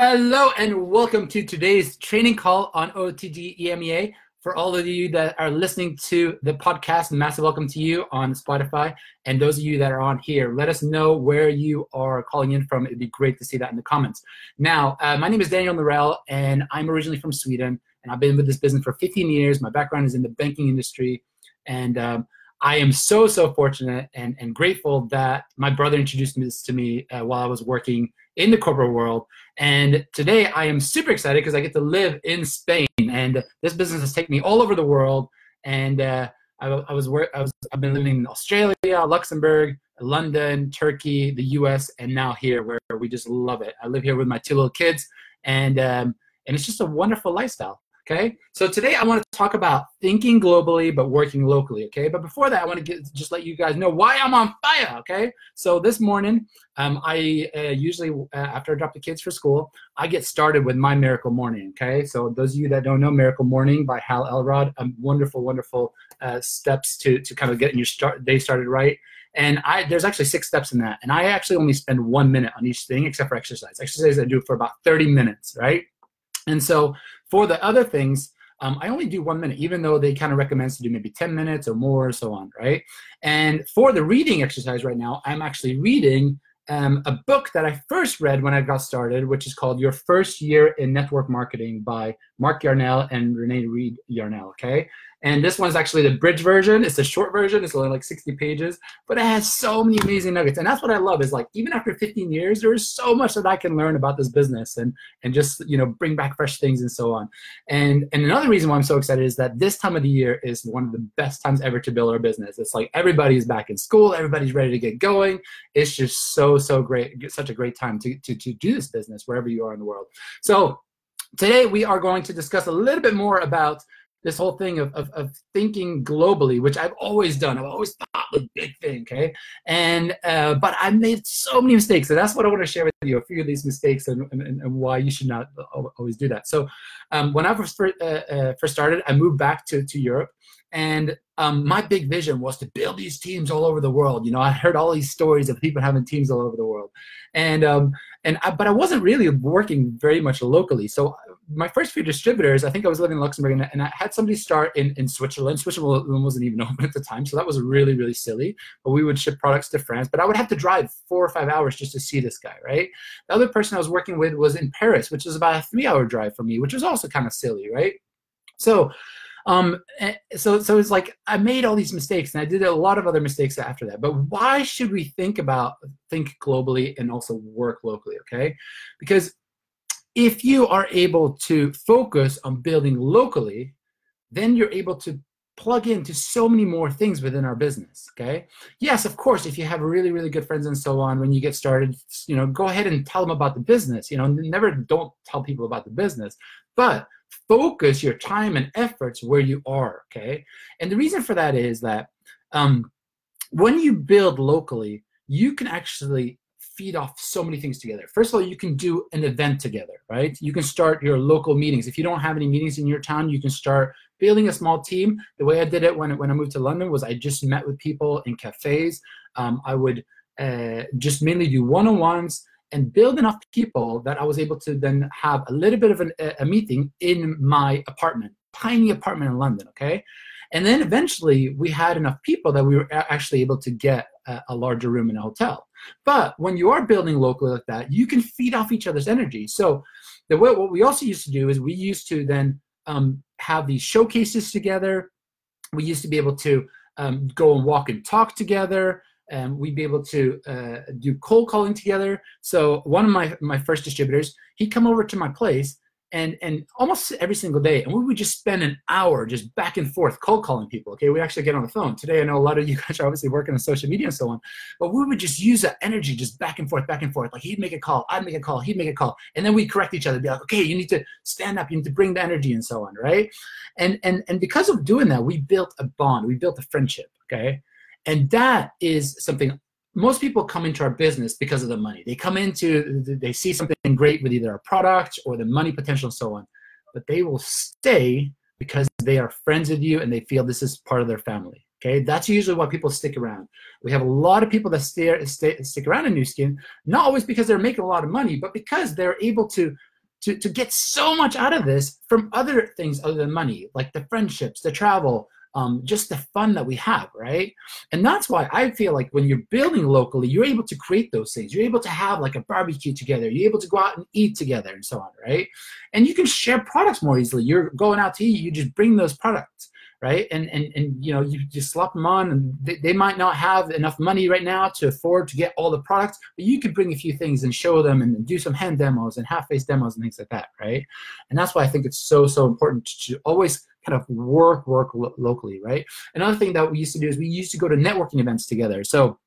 Hello and welcome to today's training call on OTG EMEA. For all of you that are listening to the podcast, massive welcome to you on Spotify. And those of you that are on here, let us know where you are calling in from. It'd be great to see that in the comments. Now, uh, my name is Daniel Norell, and I'm originally from Sweden. And I've been with this business for 15 years. My background is in the banking industry. And um, I am so, so fortunate and, and grateful that my brother introduced this to me uh, while I was working in the corporate world. And today I am super excited because I get to live in Spain. And this business has taken me all over the world. And uh, I, I, was, I was I've been living in Australia, Luxembourg, London, Turkey, the U.S., and now here where we just love it. I live here with my two little kids, and um, and it's just a wonderful lifestyle. Okay, so today I want to talk about thinking globally but working locally. Okay, but before that, I want to get, just let you guys know why I'm on fire. Okay, so this morning, um, I uh, usually uh, after I drop the kids for school, I get started with my Miracle Morning. Okay, so those of you that don't know Miracle Morning by Hal Elrod, a wonderful, wonderful uh, steps to to kind of getting your start day started right. And I there's actually six steps in that, and I actually only spend one minute on each thing except for exercise. Exercise I do for about 30 minutes, right? And so for the other things, um, I only do one minute, even though they kind of recommend to do maybe 10 minutes or more, or so on, right? And for the reading exercise right now, I'm actually reading um, a book that I first read when I got started, which is called Your First Year in Network Marketing by Mark Yarnell and Rene Reid Yarnell, okay? And this one's actually the bridge version. It's a short version. It's only like 60 pages, but it has so many amazing nuggets. And that's what I love is like, even after 15 years, there is so much that I can learn about this business and, and just, you know, bring back fresh things and so on. And, and another reason why I'm so excited is that this time of the year is one of the best times ever to build our business. It's like everybody's back in school. Everybody's ready to get going. It's just so, so great. Such a great time to, to, to do this business wherever you are in the world. So today we are going to discuss a little bit more about this whole thing of, of, of, thinking globally, which I've always done. I've always thought the big thing, okay? And uh, but I made so many mistakes, and that's what I want to share with you. A few of these mistakes and, and, and why you should not always do that. So um, when I first uh, uh, first started, I moved back to to Europe, and um, my big vision was to build these teams all over the world. You know, I heard all these stories of people having teams all over the world, and um, and I, but I wasn't really working very much locally. So my first few distributors, I think I was living in Luxembourg, and, and I had somebody start in, in Switzerland. Switzerland wasn't even open at the time, so that was really really silly. But we would ship products to France, but I would have to drive four or five hours just to see this guy, right? The other person I was working with was in Paris, which was about a three-hour drive for me, which was also kind of silly, right? So um, eh, so so it's like I made all these mistakes, and I did a lot of other mistakes after that. But why should we think about think globally and also work locally? Okay, because if you are able to focus on building locally, then you're able to plug into so many more things within our business okay? Yes of course if you have really really good friends and so on when you get started you know go ahead and tell them about the business you know never don't tell people about the business but focus your time and efforts where you are okay? And the reason for that is that um, when you build locally you can actually feed off so many things together. First of all you can do an event together right? You can start your local meetings. If you don't have any meetings in your town you can start building a small team the way i did it when, when i moved to london was i just met with people in cafes um, i would uh, just mainly do one-on-ones and build enough people that I was able to then have a little bit of an, a meeting in my apartment, tiny apartment in London, okay? And then eventually we had enough people that we were actually able to get a, a larger room in a hotel. But when you are building locally like that, you can feed off each other's energy. So the way, what we also used to do is we used to then um, have these showcases together. We used to be able to um, go and walk and talk together um, we'd be able to uh, do cold calling together. So one of my my first distributors, he'd come over to my place and and almost every single day, and we would just spend an hour just back and forth cold calling people. Okay, we actually get on the phone today. I know a lot of you guys are obviously working on social media and so on, but we would just use that energy just back and forth, back and forth. Like he'd make a call, I'd make a call, he'd make a call, and then we'd correct each other. Be like, okay, you need to stand up, you need to bring the energy and so on, right? And and and because of doing that, we built a bond, we built a friendship. Okay and that is something most people come into our business because of the money. They come into, they see something great with either a product or the money potential and so on. But they will stay because they are friends with you and they feel this is part of their family. Okay, that's usually why people stick around. We have a lot of people that stay, stay, stick around in Nu Skin, not always because they're making a lot of money, but because they're able to to, to get so much out of this from other things other than money, like the friendships, the travel, um, just the fun that we have, right? And that's why I feel like when you're building locally, you're able to create those things. You're able to have like a barbecue together. You're able to go out and eat together and so on, right? And you can share products more easily. You're going out to eat, you just bring those products right? And and and you know, you just slap them on, and they, they might not have enough money right now to afford to get all the products, but you could bring a few things and show them, and do some hand demos and half face demos and things like that, right? And that's why I think it's so so important to always kind of work work lo- locally, right? Another thing that we used to do is we used to go to networking events together. So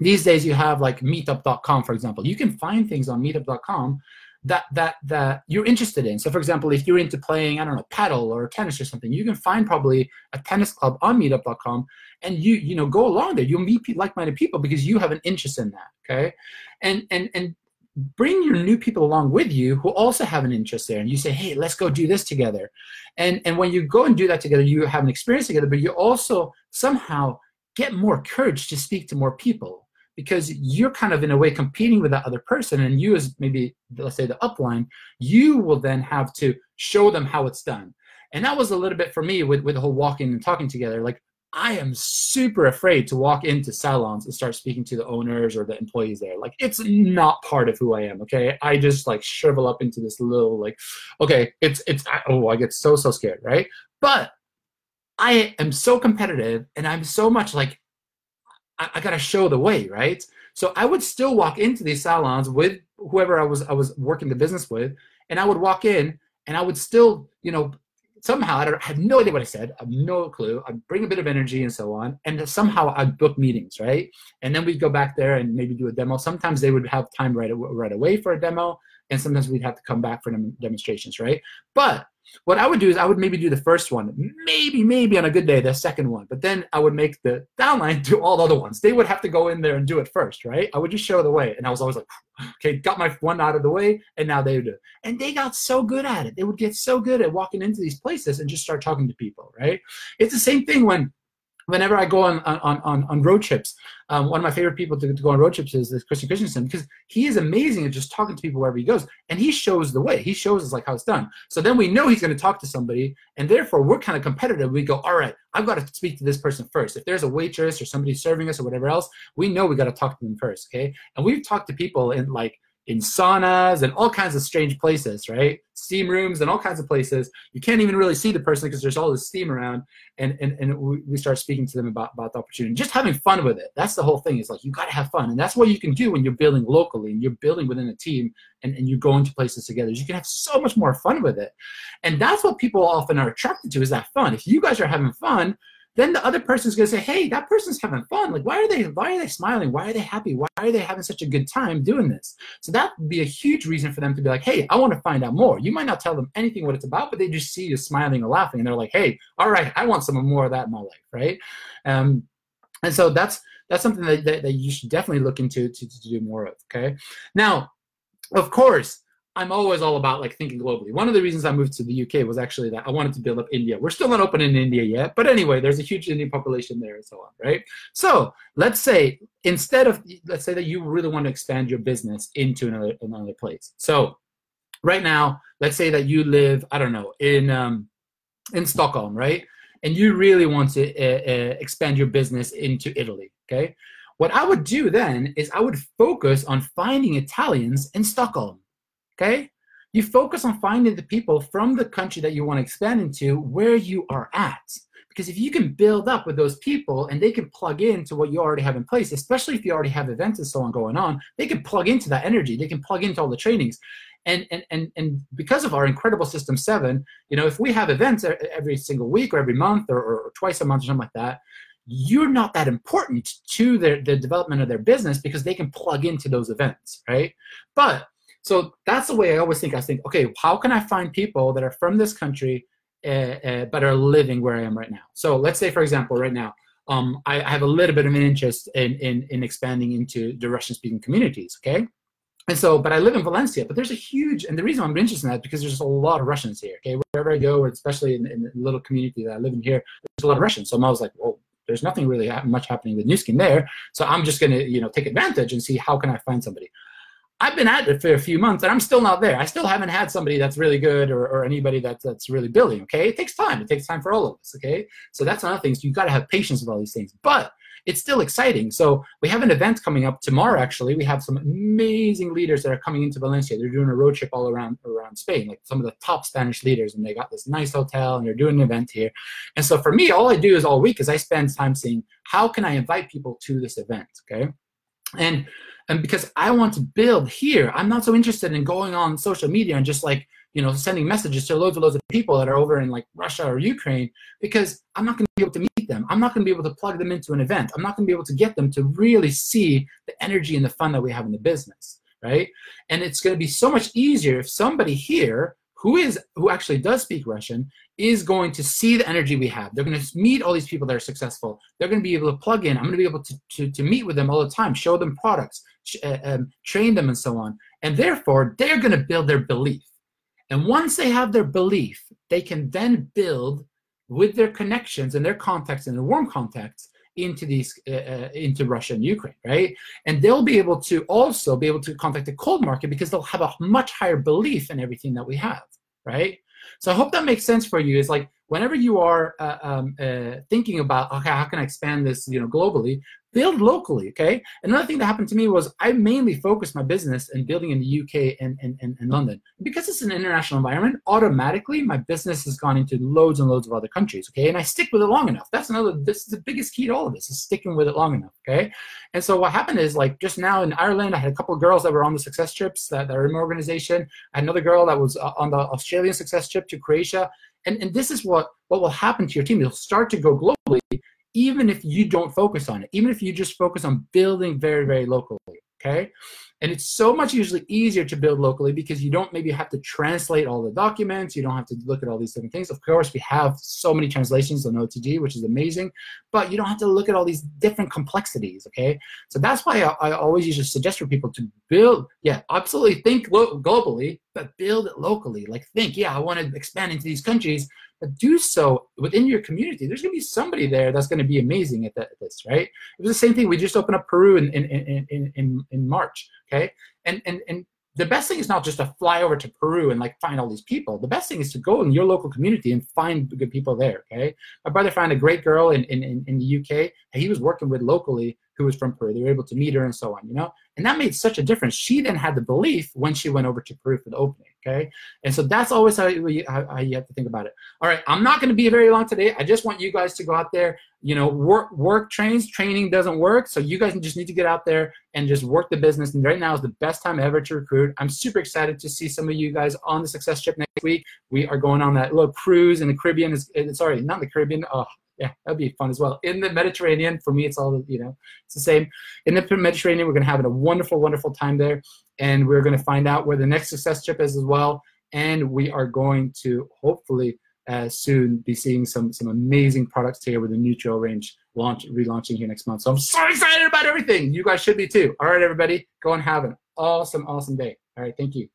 these days you have like meetup.com for example you can find things on meetup.com that that that you're interested in so for example if you're into playing i don't know paddle or tennis or something you can find probably a tennis club on meetup.com and you you know go along there you'll meet like-minded people because you have an interest in that okay and and and bring your new people along with you who also have an interest there and you say hey let's go do this together. And and when you go and do that together you have an experience together but you also somehow get more courage to speak to more people because you're kind of in a way competing with that other person and you as maybe let's say the upline you will then have to show them how it's done. And that was a little bit for me with, with the whole walking and talking together. Like I am super afraid to walk into salons and start speaking to the owners or the employees there. Like it's not part of who I am. Okay, I just like shrivel up into this little like, okay, it's it's oh I get so so scared, right? But I am so competitive and I'm so much like I, I gotta show the way, right? So I would still walk into these salons with whoever I was I was working the business with, and I would walk in and I would still you know somehow I, I have no idea what I said. I have no clue. I bring a bit of energy and so on, and somehow I book meetings, right? And then we'd go back there and maybe do a demo. Sometimes they would have time right right away for a demo, and sometimes we'd have to come back for demonstrations, right? But what I would do is I would maybe do the first one, maybe, maybe on a good day, the second one, but then I would make the downline do all the other ones. They would have to go in there and do it first, right? I would just show the way. And I was always like, okay, got my one out of the way, and now they would do it. And they got so good at it. They would get so good at walking into these places and just start talking to people, right? It's the same thing when whenever I go on on on, on road trips, um, one of my favorite people to, to, go on road trips is Christian Christensen because he is amazing at just talking to people wherever he goes, and he shows the way. He shows us like how it's done. So then we know he's going to talk to somebody, and therefore we're kind of competitive. We go, all right, I've got to speak to this person first. If there's a waitress or somebody serving us or whatever else, we know we got to talk to them first. Okay, and we've talked to people in like in saunas and all kinds of strange places, right? Steam rooms and all kinds of places. You can't even really see the person because there's all this steam around. And, and, and we start speaking to them about, about the opportunity. Just having fun with it. That's the whole thing. Is like you got to have fun. And that's what you can do when you're building locally and you're building within a team and, and you're going to places together. You can have so much more fun with it. And that's what people often are attracted to is that fun. If you guys are having fun, then the other person's going to say, "Hey, that person's having fun. Like, why are they? Why are they smiling? Why are they happy? Why are they having such a good time doing this?" So that would be a huge reason for them to be like, "Hey, I want to find out more." You might not tell them anything what it's about, but they just see you smiling or laughing, and they're like, "Hey, all right, I want some more of that in my life, right?" Um, and so that's that's something that, that, that you should definitely look into to, to do more of. Okay, now, of course I'm always all about like thinking globally. One of the reasons I moved to the UK was actually that I wanted to build up India. We're still not open in India yet, but anyway, there's a huge Indian population there and so on, right? So let's say instead of let's say that you really want to expand your business into another another place. So right now, let's say that you live, I don't know, in um, in Stockholm, right? And you really want to uh, uh, expand your business into Italy, okay? What I would do then is I would focus on finding Italians in Stockholm Okay? You focus on finding the people from the country that you want to expand into where you are at. Because if you can build up with those people and they can plug into what you already have in place, especially if you already have events and so on going on, they can plug into that energy. They can plug into all the trainings. And, and, and, and because of our incredible system seven, you know, if we have events every single week or every month or, or twice a month or something like that, you're not that important to their, the development of their business because they can plug into those events, right? But so that's the way I always think. I think, okay, how can I find people that are from this country uh, uh, but are living where I am right now? So let's say, for example, right now, um, I, I, have a little bit of an interest in, in, in expanding into the Russian-speaking communities, okay? And so, but I live in Valencia, but there's a huge, and the reason I'm interested in that because there's a lot of Russians here, okay? Wherever I go, especially in, in the little community that I live in here, there's a lot of Russians. So I was like, well, there's nothing really much happening with Nu Skin there. So I'm just going to, you know, take advantage and see how can I find somebody. I've been at it for a few months and I'm still not there. I still haven't had somebody that's really good or, or anybody that's that's really building. Okay, it takes time. It takes time for all of us. Okay, so that's another thing. So you've got to have patience with all these things, but it's still exciting. So we have an event coming up tomorrow. Actually, we have some amazing leaders that are coming into Valencia. They're doing a road trip all around around Spain, like some of the top Spanish leaders, and they got this nice hotel and they're doing an event here. And so for me, all I do is all week is I spend time seeing how can I invite people to this event. Okay, and and because I want to build here, I'm not so interested in going on social media and just like you know sending messages to loads and loads of people that are over in like Russia or Ukraine because I'm not going to be able to meet them. I'm not going to be able to plug them into an event. I'm not going to be able to get them to really see the energy and the fun that we have in the business, right? And it's going to be so much easier if somebody here who is who actually does speak Russian is going to see the energy we have. They're going to meet all these people that are successful. They're going to be able to plug in. I'm going to be able to, to, to meet with them all the time, show them products, uh, um, train them, and so on. And therefore, they're going to build their belief. And once they have their belief, they can then build with their connections and their contacts and their warm contacts into these uh, uh, into Russia and Ukraine, right? And they'll be able to also be able to contact the cold market because they'll have a much higher belief in everything that we have, right? So I hope that makes sense for you. Is like whenever you are uh, um, uh, thinking about okay, how can I expand this, you know, globally? build locally okay? Another thing that happened to me was i mainly focused my business in building in the uk and, and, and, and london. Because it's an international environment automatically my business has gone into loads and loads of other countries okay? And i stick with it long enough. That's another this is the biggest key to all of this is sticking with it long enough okay? And so what happened is like just now in ireland i had a couple of girls that were on the success trips that, that are in my organization. I had another girl that was uh, on the australian success trip to croatia and, and this is what what will happen to your team you'll start to go globally even if you don't focus on it, even if you just focus on building very, very locally, okay? And it's so much usually easier to build locally because you don't maybe have to translate all the documents. You don't have to look at all these different things. Of course, we have so many translations on OTG, which is amazing, but you don't have to look at all these different complexities, okay? So that's why I, I always usually suggest for people to build, yeah, absolutely think lo- globally, but build it locally. Like think, yeah, I want to expand into these countries, but do so within your community. There's going to be somebody there that's going to be amazing at, that, this, right? It was the same thing. We just opened up Peru in in in in, in March, okay? And and and the best thing is not just to fly over to Peru and like find all these people. The best thing is to go in your local community and find good people there. Okay. My brother found a great girl in, in, in the UK. He was working with locally who was from Peru. They were able to meet her and so on, you know? And that made such a difference. She then had the belief when she went over to Peru for the opening. Okay. And so that's always how you, how, you have to think about it. All right. I'm not going to be very long today. I just want you guys to go out there, you know, work, work trains, training doesn't work. So you guys just need to get out there and just work the business. And right now is the best time ever to recruit. I'm super excited to see some of you guys on the success trip next week. We are going on that little cruise in the Caribbean. It's, sorry, not the Caribbean. Oh, yeah, that'd be fun as well. In the Mediterranean, for me, it's all you know, it's the same. In the Mediterranean, we're gonna have a wonderful, wonderful time there, and we're gonna find out where the next success trip is as well. And we are going to hopefully uh, soon be seeing some some amazing products here with the new trail range launch relaunching here next month. So I'm so excited about everything. You guys should be too. All right, everybody, go and have an awesome, awesome day. All right, thank you.